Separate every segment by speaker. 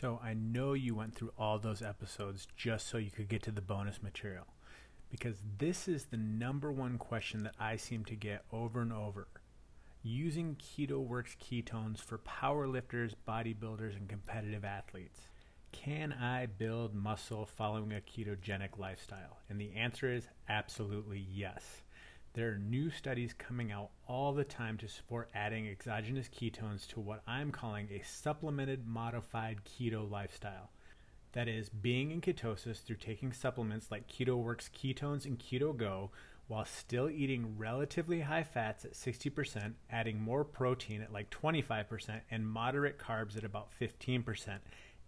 Speaker 1: So I know you went through all those episodes just so you could get to the bonus material. Because this is the number one question that I seem to get over and over. Using Keto Works ketones for powerlifters, bodybuilders, and competitive athletes. Can I build muscle following a ketogenic lifestyle? And the answer is absolutely yes. There are new studies coming out all the time to support adding exogenous ketones to what I'm calling a supplemented modified keto lifestyle. That is, being in ketosis through taking supplements like KetoWorks ketones and KetoGo while still eating relatively high fats at 60%, adding more protein at like 25%, and moderate carbs at about 15%,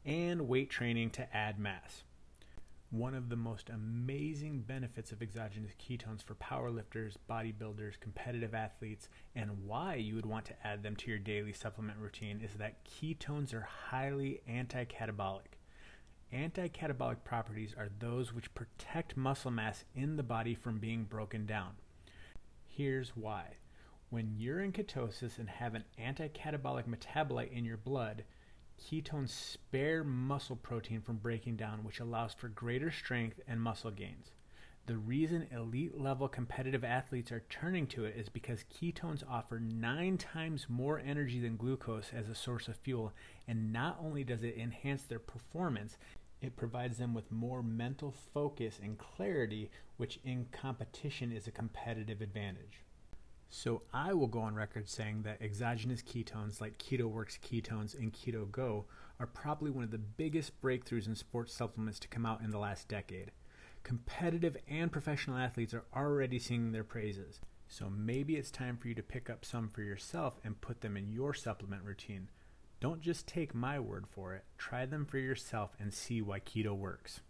Speaker 1: and weight training to add mass one of the most amazing benefits of exogenous ketones for powerlifters, bodybuilders, competitive athletes, and why you would want to add them to your daily supplement routine is that ketones are highly anti-catabolic. Anti-catabolic properties are those which protect muscle mass in the body from being broken down. Here's why. When you're in ketosis and have an anti-catabolic metabolite in your blood, Ketones spare muscle protein from breaking down, which allows for greater strength and muscle gains. The reason elite level competitive athletes are turning to it is because ketones offer nine times more energy than glucose as a source of fuel, and not only does it enhance their performance, it provides them with more mental focus and clarity, which in competition is a competitive advantage. So I will go on record saying that exogenous ketones like KetoWorks ketones and KetoGo are probably one of the biggest breakthroughs in sports supplements to come out in the last decade. Competitive and professional athletes are already singing their praises. So maybe it's time for you to pick up some for yourself and put them in your supplement routine. Don't just take my word for it. Try them for yourself and see why keto works.